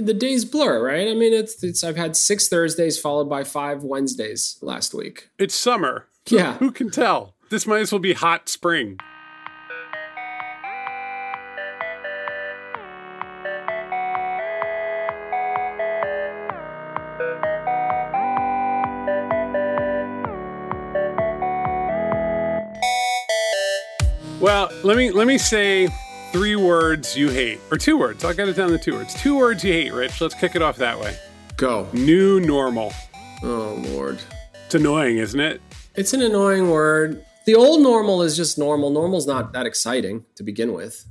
The days blur, right? I mean, it's, it's I've had six Thursdays followed by five Wednesdays last week. It's summer. Yeah. Who can tell? This might as well be hot spring. Well, let me let me say three words you hate, or two words. I'll get it down to two words. Two words you hate, Rich. Let's kick it off that way. Go. New normal. Oh Lord. It's annoying, isn't it? It's an annoying word. The old normal is just normal. Normal's not that exciting to begin with.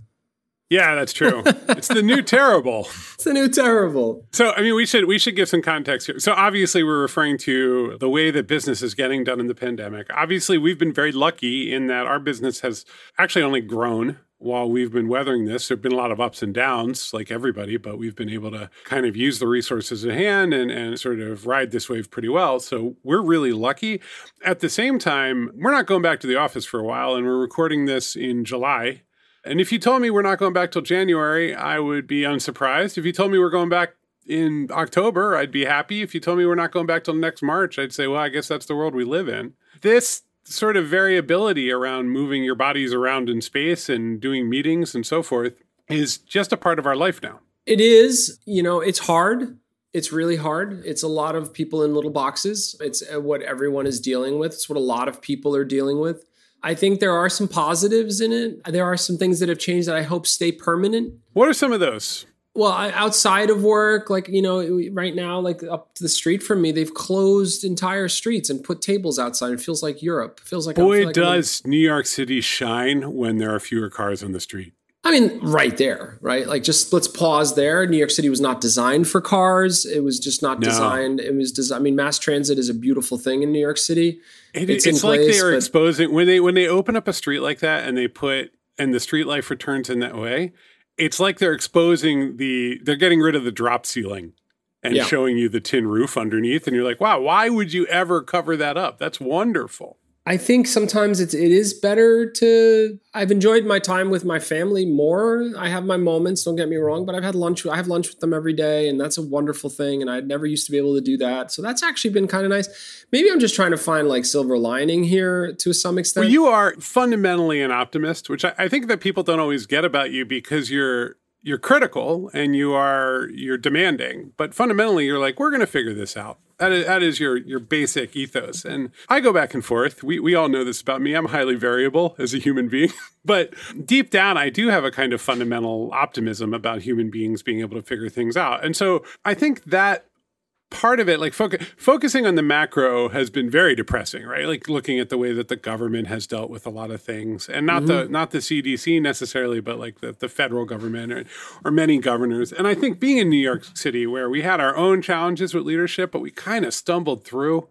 Yeah, that's true. it's the new terrible. It's the new terrible. So, I mean, we should we should give some context here. So, obviously, we're referring to the way that business is getting done in the pandemic. Obviously, we've been very lucky in that our business has actually only grown while we've been weathering this. There've been a lot of ups and downs, like everybody, but we've been able to kind of use the resources at hand and, and sort of ride this wave pretty well. So, we're really lucky. At the same time, we're not going back to the office for a while, and we're recording this in July and if you told me we're not going back till January, I would be unsurprised. If you told me we're going back in October, I'd be happy. If you told me we're not going back till next March, I'd say, well, I guess that's the world we live in. This sort of variability around moving your bodies around in space and doing meetings and so forth is just a part of our life now. It is, you know, it's hard. It's really hard. It's a lot of people in little boxes. It's uh, what everyone is dealing with. It's what a lot of people are dealing with. I think there are some positives in it. There are some things that have changed that I hope stay permanent. What are some of those? Well, outside of work, like you know, right now, like up to the street from me, they've closed entire streets and put tables outside. It feels like Europe. It feels like boy, like does New York City shine when there are fewer cars on the street. I mean, right there, right? Like, just let's pause there. New York City was not designed for cars. It was just not No. designed. It was designed. I mean, mass transit is a beautiful thing in New York City. It, It's it's in like place, they are but- exposing when they when they open up a street like that and they put and the street life returns in that way. It's like they're exposing the they're getting rid of the drop ceiling and Yeah. showing you the tin roof underneath, and you're like, wow, why would you ever cover that up? That's wonderful. I think sometimes it's it is better to. I've enjoyed my time with my family more. I have my moments. Don't get me wrong, but I've had lunch. I have lunch with them every day, and that's a wonderful thing. And I never used to be able to do that, so that's actually been kind of nice. Maybe I'm just trying to find like silver lining here to some extent. Well, you are fundamentally an optimist, which I, I think that people don't always get about you because you're you're critical and you are you're demanding, but fundamentally you're like, we're going to figure this out. That is, that is your your basic ethos. And I go back and forth. We we all know this about me. I'm highly variable as a human being, but deep down I do have a kind of fundamental optimism about human beings being able to figure things out. And so I think that part of it, like foc- focusing on the macro, has been very depressing, right? Like looking at the way that the government has dealt with a lot of things, and not the mm-hmm. not the CDC necessarily, but like the, the federal government or, or many governors. And I think being in New York City, where we had our own challenges with leadership, but we kind of stumbled through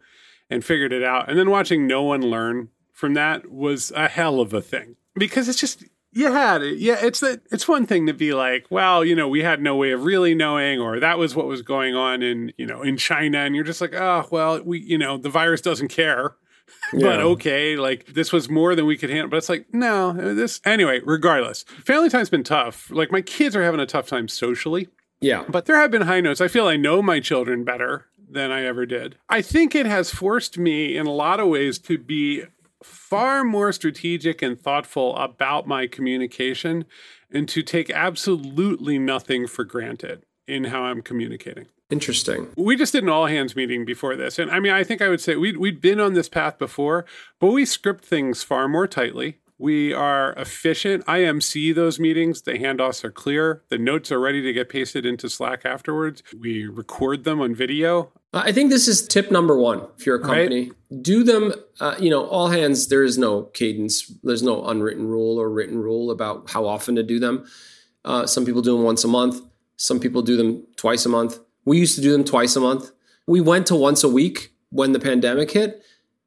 and figured it out, and then watching no one learn from that was a hell of a thing because it's just you had it. Yeah, it's that it's one thing to be like, well, you know, we had no way of really knowing, or that was what was going on in, you know, in China, and you're just like, oh, well, we, you know, the virus doesn't care. but Yeah. okay, like this was more than we could handle. But it's like, no, this anyway, regardless. Family time's been tough. Like my kids are having a tough time socially. yeah, But there have been high notes. I feel I know my children better than I ever did. I think it has forced me in a lot of ways to be far more strategic and thoughtful about my communication and to take absolutely nothing for granted in how I'm communicating. interesting. We just did an all hands meeting before this. And I mean, I think I would say we'd, we'd been on this path before, but we script things far more tightly. We are efficient. IMC those meetings. The handoffs are clear. The notes are ready to get pasted into Slack afterwards. We record them on video. I think this is tip number one. If you're a Right. company, do them. Uh, you know, all hands. There is no cadence. There's no unwritten rule or written rule about how often to do them. Uh, some people do them once a month. Some people do them twice a month. We used to do them twice a month. We went to once a week when the pandemic hit.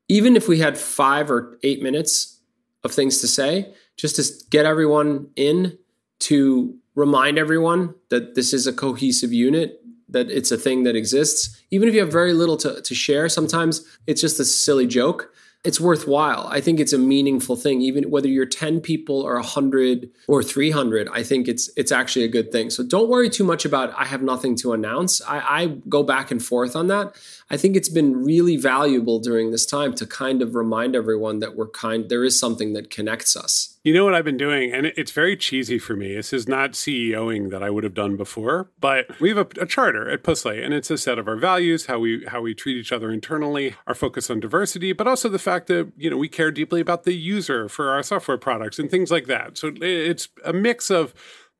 Even if we had five or eight minutes of things to say, just to get everyone in to remind everyone that this is a cohesive unit, that it's a thing that exists. Even if you have very little to, to share, sometimes it's just a silly joke. It's worthwhile. I think it's a meaningful thing. Even whether you're 10 people or 100 or 300, I think it's it's actually a good thing. So don't worry too much about I have nothing to announce. I, I go back and forth on that. I think it's been really valuable during this time to kind of remind everyone that we're kind there is something that connects us. You know what I've been doing, and it's very cheesy for me. This is not CEOing that I would have done before, but we have a, a charter at Postlight, and it's a set of our values, how we how we treat each other internally, our focus on diversity, but also the fact that you know we care deeply about the user for our software products and things like that. So it's a mix of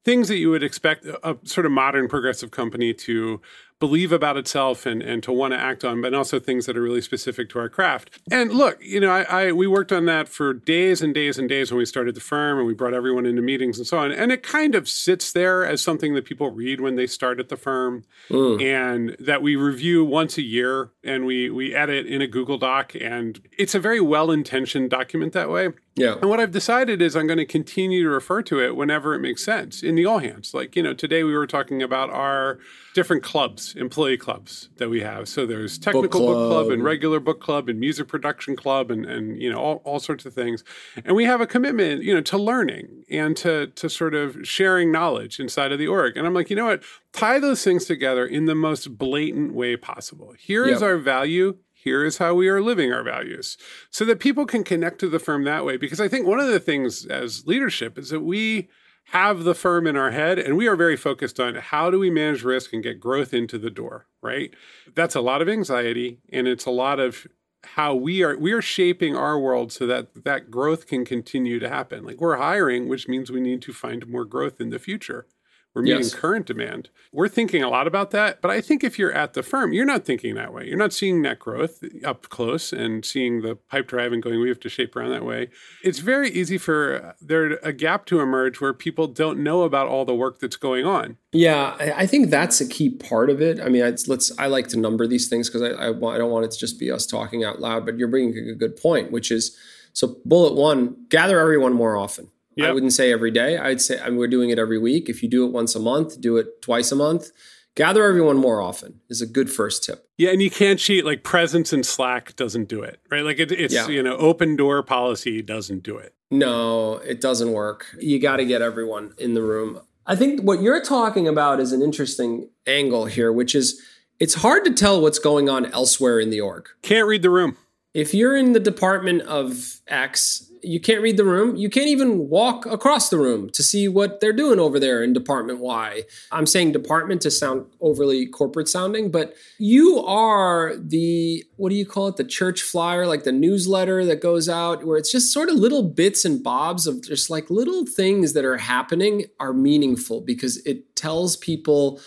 things that you would expect a sort of modern progressive company to believe about itself and, and to want to act on, but also things that are really specific to our craft. And look, you know, I, I, we worked on that for days and days and days when we started the firm and we brought everyone into meetings and so on. And it kind of sits there as something that people read when they start at the firm mm. and that we review once a year and we we edit in a Google Doc. And it's a very well-intentioned document that way. Yeah. And what I've decided is I'm going to continue to refer to it whenever it makes sense in the all hands. Like, you know, today we were talking about our different clubs, employee clubs that we have. So there's technical book club, book club, and regular book club and music production club and and you know all, all sorts of things. And we have a commitment, you know, to learning and to to sort of sharing knowledge inside of the org. And I'm like, you know what? Tie those things together in the most blatant way possible. Here yep. is our value here is how we are living our values so that people can connect to the firm that way. Because i think one of the things as leadership is that we have the firm in our head and we are very focused on how do we manage risk and get growth into the door right? That's a lot of anxiety and it's a lot of how we are we are shaping our world so that that growth can continue to happen. Like we're hiring which means we need to find more growth in the future we're meeting yes. current demand. We're thinking a lot about that. But I think if you're at the firm, you're not thinking that way. You're not seeing net growth up close and seeing the pipe drive and going, we have to shape around that way. It's very easy for there a gap to emerge where people don't know about all the work that's going on. Yeah, I think that's a key part of it. I mean, let's. I like to number these things because I, I, I don't want it to just be us talking out loud. But you're bringing a good point, which is so. Bullet one: gather everyone more often. Yep. I wouldn't say every day. I'd say I mean, we're doing it every week. If you do it once a month, do it twice a month. Gather everyone more often is a good first tip. Yeah, and you can't cheat. Like presence in Slack doesn't do it, right? Like it, it's yeah. you know open door policy doesn't do it. No, it doesn't work. You got to get everyone in the room. I think what you're talking about is an interesting angle here, which is it's hard to tell what's going on elsewhere in the org. Can't read the room. If you're in the department of X you can't read the room. You can't even walk across the room to see what they're doing over there in Department Y. I'm saying department to sound overly corporate sounding, but you are the, what do you call it? The church flyer, like the newsletter that goes out, where it's just sort of little bits and bobs of just like little things that are happening are meaningful because it tells people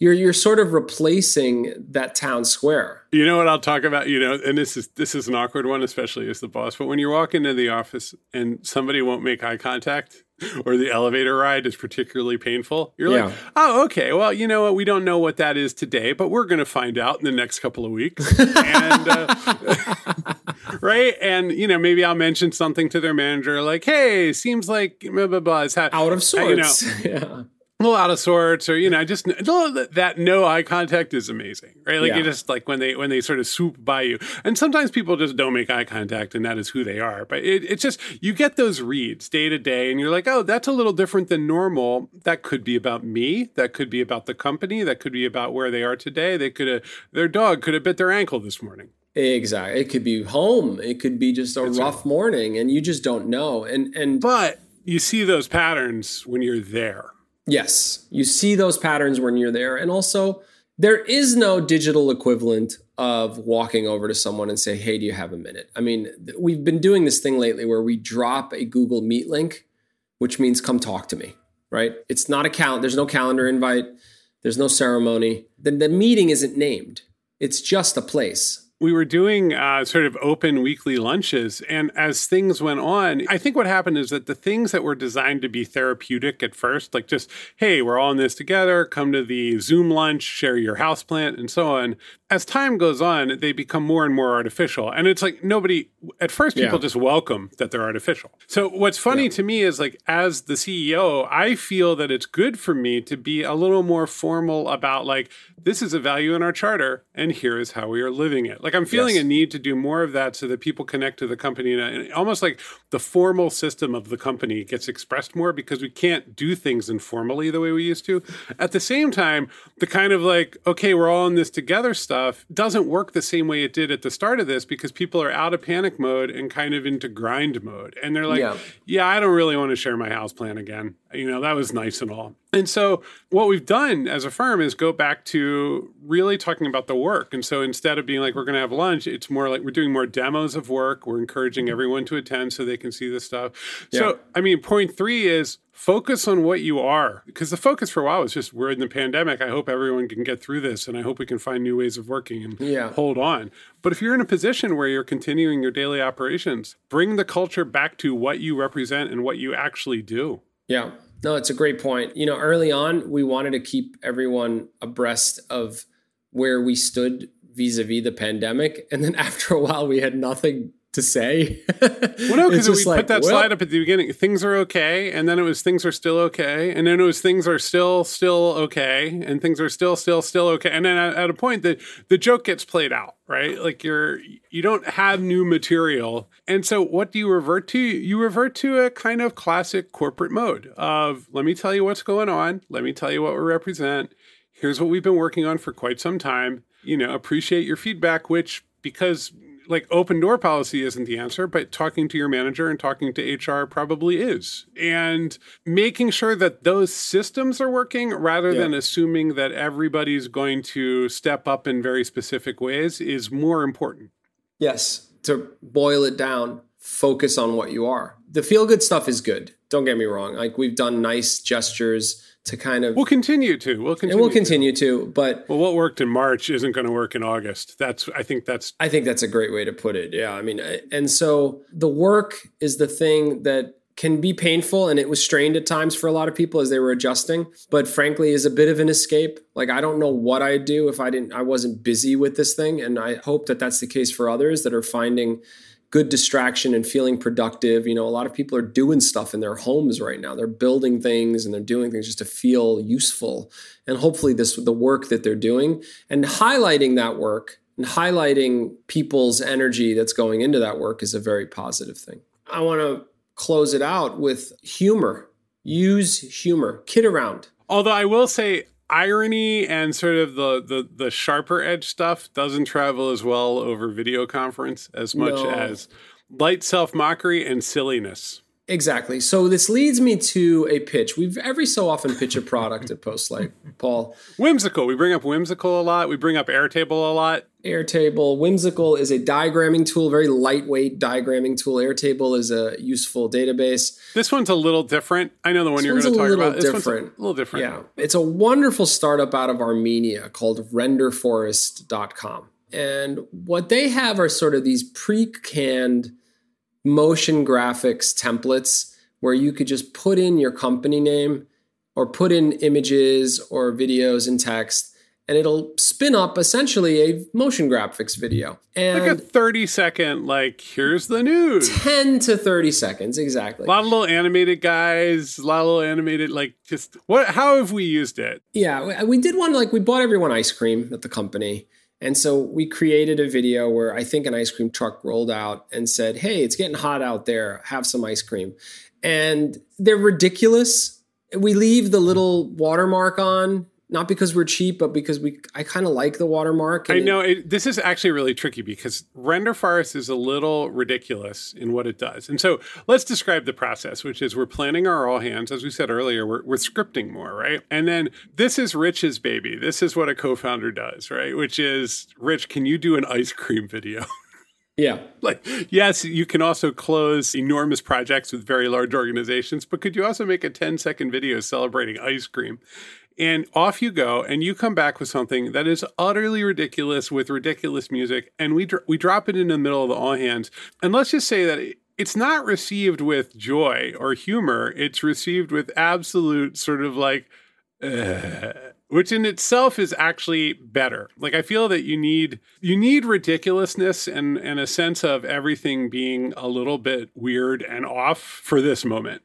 you're you're sort of replacing that town square. You know what I'll talk about, you know, and this is this is an awkward one, especially as the boss, but when you walk into the office and somebody won't make eye contact or the elevator ride is particularly painful, you're yeah. like, oh, okay, well, you know what, we don't know what that is today, but we're going to find out in the next couple of weeks. and, uh, right? And, you know, maybe I'll mention something to their manager like, hey, seems like blah, blah, blah. Is ha- out of sorts. You know, yeah a little out of sorts or you know just that no eye contact is amazing right? Like yeah. you just like when they when they sort of swoop by you. And sometimes people just don't make eye contact and that is who they are. But it, it's just you get those reads day to day and you're like oh that's a little different than normal. That could be about me. That could be about the company. That could be about where they are today. They could have their dog could have bit their ankle this morning. Exactly it could be home. It could be just a that's rough right. morning and you just don't know. And and but you see those patterns when you're there Yes, you see those patterns when you're there. And also, there is no digital equivalent of walking over to someone and say, "Hey, do you have a minute?" I mean, we've been doing this thing lately where we drop a Google Meet link, which means come talk to me, right? It's not a calendar, there's no calendar invite, there's no ceremony. The, the meeting isn't named. It's just a place we were doing uh, sort of open weekly lunches. And as things went on, I think what happened is that the things that were designed to be therapeutic at first, like just, hey, we're all in this together, come to the Zoom lunch, share your house plant, and so on, as time goes on, they become more and more artificial. And it's like nobody, at first, people yeah. just welcome that they're artificial. So, what's funny yeah. to me is like, as the CEO, I feel that it's good for me to be a little more formal about like, this is a value in our charter, and here is how we are living it. Like, I'm feeling Yes. a need to do more of that so that people connect to the company and, almost like the formal system of the company gets expressed more because we can't do things informally the way we used to. At the same time, the kind of like, okay, we're all in this together stuff doesn't work the same way it did at the start of this because people are out of panic mode and kind of into grind mode. And they're like, Yeah. yeah, I don't really want to share my house plan again. You know, that was nice and all. And so, what we've done as a firm is go back to really talking about the work. And so, instead of being like, we're going to have lunch, it's more like we're doing more demos of work. We're encouraging mm-hmm. everyone to attend so they can see this stuff. Yeah. So, I mean, point three is focus on what you are because the focus for a while was just we're in the pandemic. I hope everyone can get through this and I hope we can find new ways of working and Yeah. hold on. But if you're in a position where you're continuing your daily operations, bring the culture back to what you represent and what you actually do. Yeah. No, it's a great point. You know, early on, we wanted to keep everyone abreast of where we stood vis-a-vis the pandemic, and then after a while, we had nothing to say. Well, no, because we just put that well, slide up at the beginning. Things are okay, and then it was things are still okay, and then it was things are still still okay, and things are still still still okay, and then at, at a point that the joke gets played out, right? Like you're you don't have new material, and so what do you revert to? You revert to a kind of classic corporate mode of let me tell you what's going on, let me tell you what we represent. Here's what we've been working on for quite some time. You know, appreciate your feedback, which because like open door policy isn't the answer, but talking to your manager and talking to HR probably is. And making sure that those systems are working rather Yeah. than assuming that everybody's going to step up in very specific ways is more important. Yes. To boil it down, focus on what you are. The feel good stuff is good. Don't get me wrong. Like we've done nice gestures to kind of, We'll continue to. We'll continue. and we'll to. continue to, but Well, what worked in March isn't going to work in August. That's I think that's I think that's a great way to put it. Yeah. I mean, and so the work is the thing that can be painful and it was strained at times for a lot of people as they were adjusting, but frankly is a bit of an escape. Like I don't know what I'd do if I didn't I wasn't busy with this thing and I hope that that's the case for others that are finding good distraction and feeling productive. You know, a lot of people are doing stuff in their homes right now. They're building things and they're doing things just to feel useful. And hopefully this the work that they're doing and highlighting that work and highlighting people's energy that's going into that work is a very positive thing. I want to close it out with humor. Use humor. Kid around. Although I will say irony and sort of the, the the sharper edge stuff doesn't travel as well over video conference as much No. as light self mockery and silliness. Exactly. So this leads me to a pitch. We've every so often pitch a product at Postlight, Paul. Whimsical. We bring up whimsical a lot. We bring up Airtable a lot. Airtable, Whimsical is a diagramming tool, very lightweight diagramming tool. Airtable is a useful database. This one's a little different. I know the one This you're going to talk about. This different. one's a little different. Yeah. It's a wonderful startup out of Armenia called renderforest.com. And what they have are sort of these pre-canned motion graphics templates where you could just put in your company name or put in images or videos and text and it'll spin up essentially a motion graphics video. And Like a 30 second, like, here's the news. 10 to 30 seconds exactly. A lot of little animated guys, a lot of little animated, like, just what, how have we used it? Yeah, we- we did one like we bought everyone ice cream at the company. And so we created a video where I think an ice cream truck rolled out and said, Hey, it's getting hot out there. Have some ice cream. And they're ridiculous. We leave the little watermark on, not because we're cheap, but because we I kind of like the watermark. I know it, this is actually really tricky because Renderforest is a little ridiculous in what it does. And so let's describe the process, which is we're planning our all hands. As we said earlier, we're, we're scripting more, right? And then this is Rich's baby. This is what a co founder does, right? Which is, Rich, can you do an ice cream video? yeah. like, yes, you can also close enormous projects with very large organizations, but could you also make a 10 second video celebrating ice cream? And off you go, and you come back with something that is utterly ridiculous with ridiculous music, and we dr- we drop it in the middle of the all hands. And let's just say that it- it's not received with joy or humor; it's received with absolute sort of like, "Ugh," which in itself is actually better. Like I feel that you need you need ridiculousness and and a sense of everything being a little bit weird and off for this moment.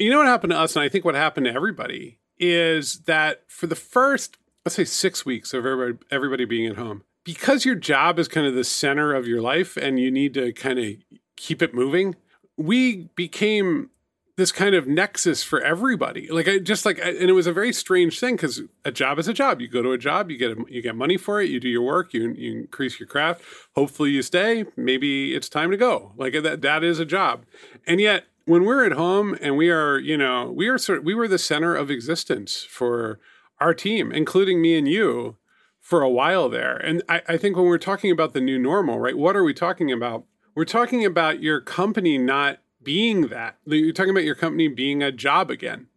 You know what happened to us, and I think what happened to everybody is that for the first let's say six weeks of everybody everybody being at home, because your job is kind of the center of your life and you need to kind of keep it moving, we became this kind of nexus for everybody. Like I just like, and it was a very strange thing because a job is a job. You go to a job, you get you get money for it, you do your work, you you increase your craft. Hopefully, you stay. Maybe it's time to go. Like that that is a job, and yet when we're at home and we are, you know, we are sort of, we were the center of existence for our team, including me and you, for a while there. And I, I think when we're talking about the new normal, right? What are we talking about? We're talking about your company not being that. You're talking about your company being a job again,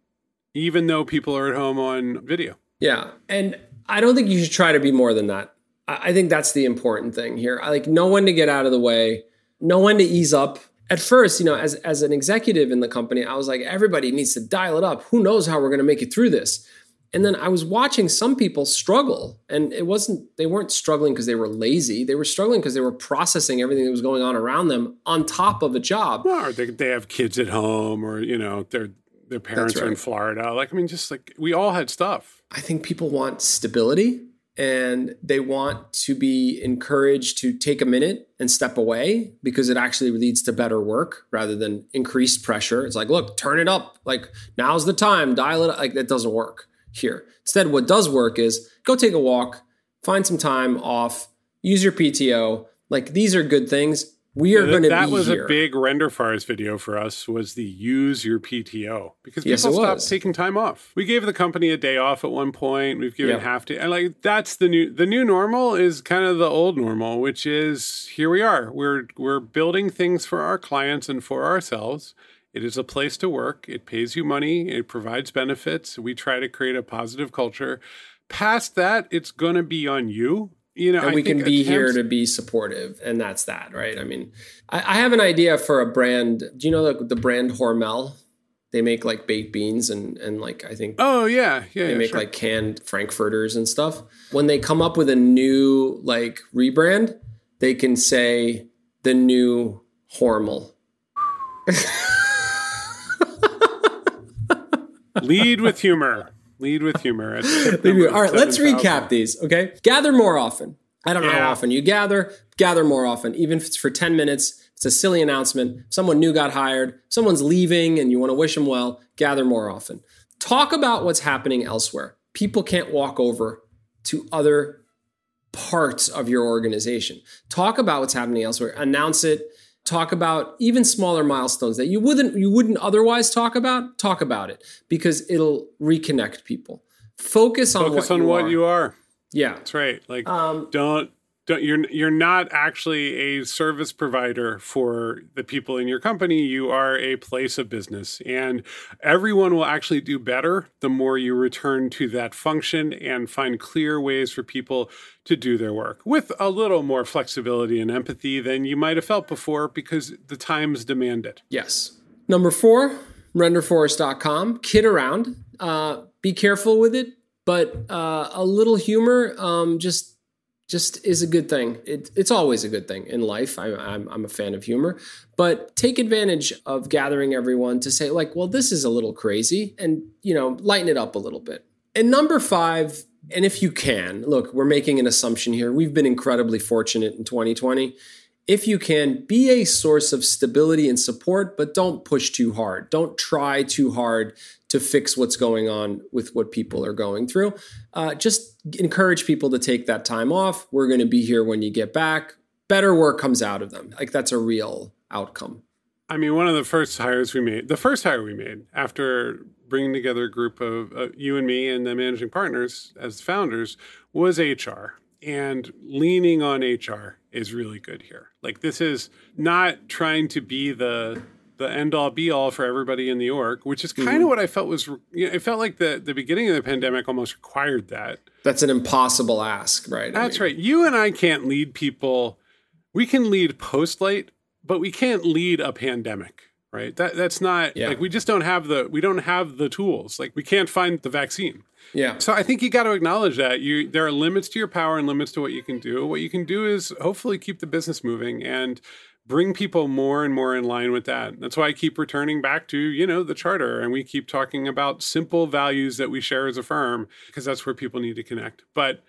even though people are at home on video. Yeah. And I don't think you should try to be more than that. I think that's the important thing here. I like no one to get out of the way, no one to ease up. At first, you know, as, as an executive in the company, I was like, everybody needs to dial it up. Who knows how we're going to make it through this? And then I was watching some people struggle, and it wasn't, they weren't struggling because they were lazy. They were struggling because they were processing everything that was going on around them on top of a job. Or they, they have kids at home, or, you know, their, their parents right. are in Florida. Like, I mean, just like we all had stuff. I think people want stability and they want to be encouraged to take a minute and step away because it actually leads to better work rather than increased pressure. It's like, look, turn it up. Like, now's the time, dial it up. Like, that doesn't work here. Instead, what does work is go take a walk, find some time off, use your PTO. Like these are good things. We are yeah, going to be That was here. a big Renderforest video for us was the use your PTO because people yes, stopped was. taking time off. We gave the company a day off at one point. We've given half day. And like that's the new the new normal is kind of the old normal, which is here we are. We're we're building things for our clients and for ourselves it is a place to work. It pays you money. It provides benefits. We try to create a positive culture. Past that, it's going to be on you. You know, and we can be attempts- here to be supportive, and that's that, right? I mean, I, I have an idea for a brand. Do you know the, the brand Hormel? They make like baked beans and and like I think. Oh yeah, yeah. They yeah, make sure. like canned frankfurters and stuff. When they come up with a new like rebrand, they can say the new Hormel. Lead with humor. Lead with humor. All right, let's recap these. Okay, gather more often. I don't know how often you gather. Gather more often, even if it's for ten minutes. It's a silly announcement. Someone new got hired. Someone's leaving, and you want to wish them well. Gather more often. Talk about what's happening elsewhere. People can't walk over to other parts of your organization. Talk about what's happening elsewhere. Announce it talk about even smaller milestones that you wouldn't you wouldn't otherwise talk about talk about it because it'll reconnect people. Focus on focus what on you what are. you are. Yeah. That's right. Like um, don't don't you're you're not actually a service provider for the people in your company. You are a place of business. And everyone will actually do better the more you return to that function and find clear ways for people to do their work with a little more flexibility and empathy than you might have felt before because the times demand it. Yes. Number 4 renderforest.com kid around. Uh, be careful with it but uh, a little humor um, just just is a good thing. It, it's always a good thing in life. I, I'm, I'm a fan of humor, but take advantage of gathering everyone to say, like, well, this is a little crazy and, you know, lighten it up a little bit. And number five, and if you can, look, we're making an assumption here. We've been incredibly fortunate in 2020. If you can, be a source of stability and support, but don't push too hard. Don't try too hard to fix what's going on with what people are going through. Uh, just encourage people to take that time off. We're going to be here when you get back. Better work comes out of them. Like that's a real outcome. I mean, one of the first hires we made, the first hire we made after bringing together a group of uh, you and me and the managing partners as founders was HR. And leaning on HR is really good here. Like, this is not trying to be the the end all be all for everybody in the org, which is kind mm-hmm. of what I felt was. You know, it felt like the the beginning of the pandemic almost required that. That's an impossible ask, right? That's I mean, right. You and I can't lead people. We can lead post Postlight, but we can't lead a pandemic, right? That that's not yeah. like we just don't have the we don't have the tools. Like we can't find the vaccine. Yeah. So I think you got to acknowledge that you there are limits to your power and limits to what you can do. What you can do is hopefully keep the business moving and bring people more and more in line with that. That's why I keep returning back to, you know, the charter and we keep talking about simple values that we share as a firm because that's where people need to connect. But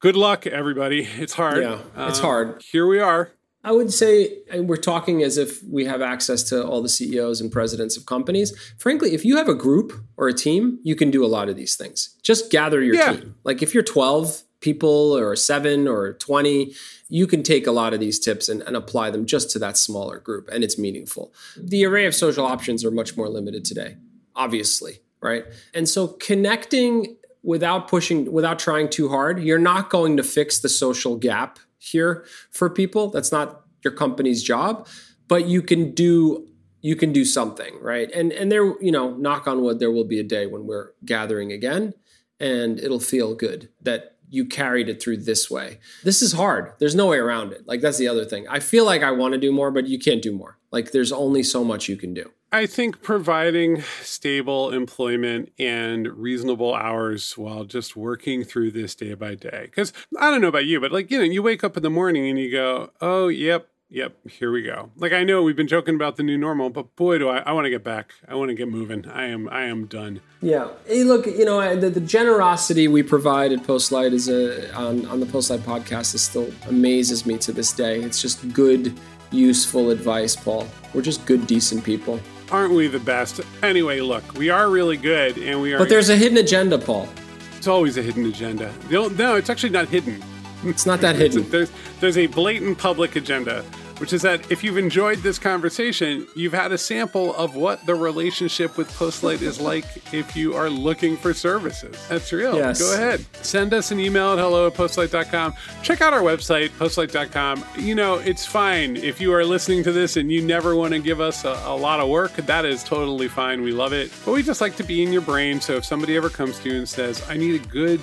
Good luck, everybody. It's hard. Yeah, it's um, hard. Here we are. I would say we're talking as if we have access to all the CEOs and presidents of companies. Frankly, if you have a group or a team, you can do a lot of these things. Just gather your yeah. team. Like if you're 12 people or seven or 20, you can take a lot of these tips and, and apply them just to that smaller group, and it's meaningful. The array of social options are much more limited today, obviously, right? And so connecting without pushing, without trying too hard, you're not going to fix the social gap here for people. That's not your company's job, but you can do you can do something, right? And and there, you know, knock on wood, there will be a day when we're gathering again and it'll feel good that you carried it through this way. This is hard. There's no way around it. Like that's the other thing. I feel like I want to do more, but you can't do more. Like there's only so much you can do. I think providing stable employment and reasonable hours while just working through this day by day. Because I don't know about you, but like, you know, you wake up in the morning and you go, oh, yep, yep, here we go. Like I know we've been joking about the new normal, but boy, do I, I want to get back. I want to get moving. I am, I am done. Yeah. Hey, look, you know, the, the generosity we provide at Postlight is a, on, on the Postlight podcast is still amazes me to this day. It's just good, useful advice, Paul. We're just good, decent people aren't we the best? Anyway, look, we are really good, and we are. But there's a hidden agenda, Paul. It's always a hidden agenda. No, it's actually not hidden. It's not that hidden. there's there's a blatant public agenda which is that if you've enjoyed this conversation, you've had a sample of what the relationship with Postlight is like if you are looking for services. That's real. Yes. Go ahead. Send us an email at hello at postlight.com. Check out our website, postlight.com. You know, it's fine if you are listening to this and you never want to give us a, a lot of work. That is totally fine. We love it. But we just like to be in your brain. So if somebody ever comes to you and says, I need a good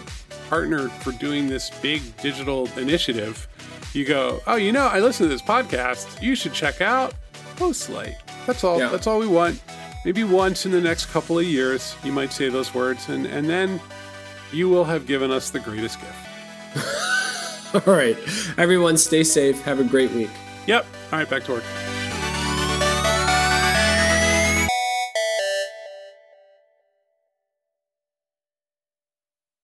partner for doing this big digital initiative, you go, oh, you know, I listen to this podcast. You should check out Postlight. That's all. Yeah. That's all we want. Maybe once in the next couple of years, you might say those words, and and then you will have given us the greatest gift. all right, everyone, stay safe. Have a great week. Yep. All right, back to work.